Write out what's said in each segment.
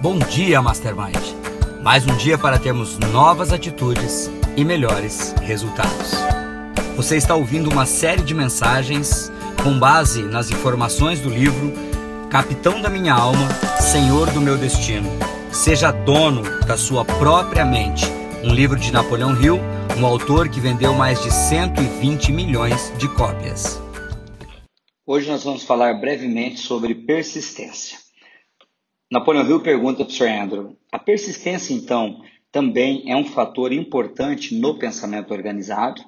Bom dia, Mastermind. Mais um dia para termos novas atitudes e melhores resultados. Você está ouvindo uma série de mensagens com base nas informações do livro Capitão da Minha Alma, Senhor do Meu Destino. Seja dono da sua própria mente. Um livro de Napoleão Hill, um autor que vendeu mais de 120 milhões de cópias. Hoje nós vamos falar brevemente sobre persistência. Napoleão Hill pergunta para o Sr. Andrew: a persistência, então, também é um fator importante no pensamento organizado?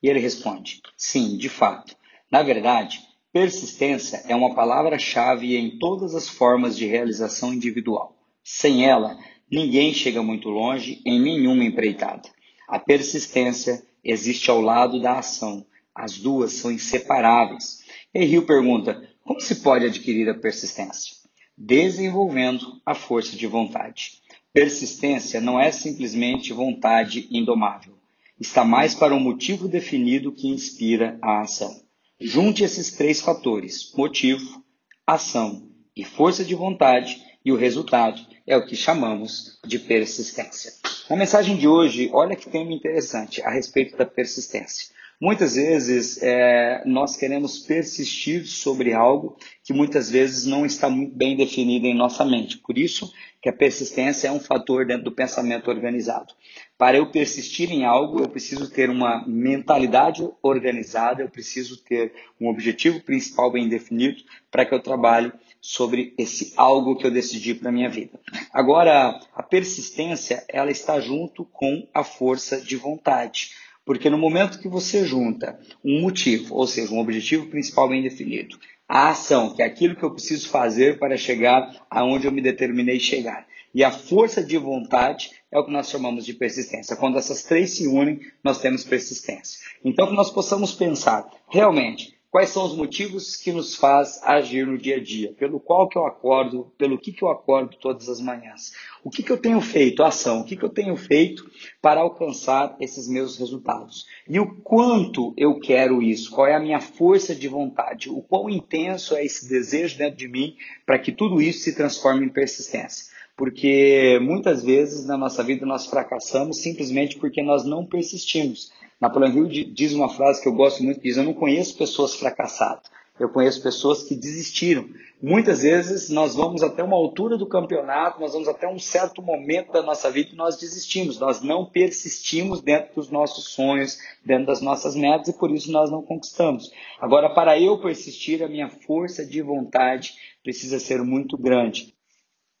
E ele responde: sim, de fato. Na verdade, persistência é uma palavra-chave em todas as formas de realização individual. Sem ela, ninguém chega muito longe em nenhuma empreitada. A persistência existe ao lado da ação. As duas são inseparáveis. E Hill pergunta: como se pode adquirir a persistência? Desenvolvendo a força de vontade. Persistência não é simplesmente vontade indomável. Está mais para um motivo definido que inspira a ação. Junte esses três fatores: motivo, ação e força de vontade, e o resultado é o que chamamos de persistência. Na mensagem de hoje, olha que tema interessante a respeito da persistência. Muitas vezes é, nós queremos persistir sobre algo que muitas vezes não está muito bem definido em nossa mente. Por isso que a persistência é um fator dentro do pensamento organizado. Para eu persistir em algo, eu preciso ter uma mentalidade organizada, eu preciso ter um objetivo principal bem definido para que eu trabalhe sobre esse algo que eu decidi para minha vida. Agora, a persistência, ela está junto com a força de vontade. Porque no momento que você junta um motivo, ou seja, um objetivo principal bem definido, a ação, que é aquilo que eu preciso fazer para chegar aonde eu me determinei chegar, e a força de vontade é o que nós chamamos de persistência. Quando essas três se unem, nós temos persistência. Então, que nós possamos pensar, realmente, Quais são os motivos que nos faz agir no dia a dia? Pelo qual que eu acordo, pelo que, que eu acordo todas as manhãs? O que, que eu tenho feito, a ação, o que, que eu tenho feito para alcançar esses meus resultados? E o quanto eu quero isso? Qual é a minha força de vontade? O quão intenso é esse desejo dentro de mim para que tudo isso se transforme em persistência? Porque muitas vezes na nossa vida nós fracassamos simplesmente porque nós não persistimos. Napoleão Hill diz uma frase que eu gosto muito, diz, eu não conheço pessoas fracassadas, eu conheço pessoas que desistiram. Muitas vezes nós vamos até uma altura do campeonato, nós vamos até um certo momento da nossa vida e nós desistimos, nós não persistimos dentro dos nossos sonhos, dentro das nossas metas e por isso nós não conquistamos. Agora, para eu persistir, a minha força de vontade precisa ser muito grande.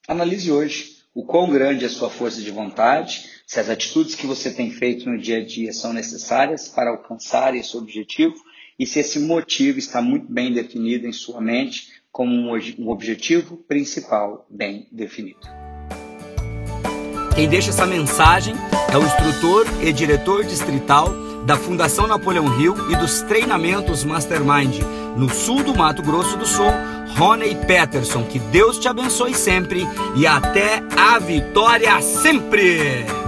Analise hoje o quão grande é a sua força de vontade, se as atitudes que você tem feito no dia a dia são necessárias para alcançar esse objetivo e se esse motivo está muito bem definido em sua mente como um objetivo principal bem definido. Quem deixa essa mensagem é o instrutor e diretor distrital da Fundação Napoleão Hill e dos treinamentos Mastermind no sul do Mato Grosso do Sul, Rony Peterson. Que Deus te abençoe sempre e até a vitória sempre!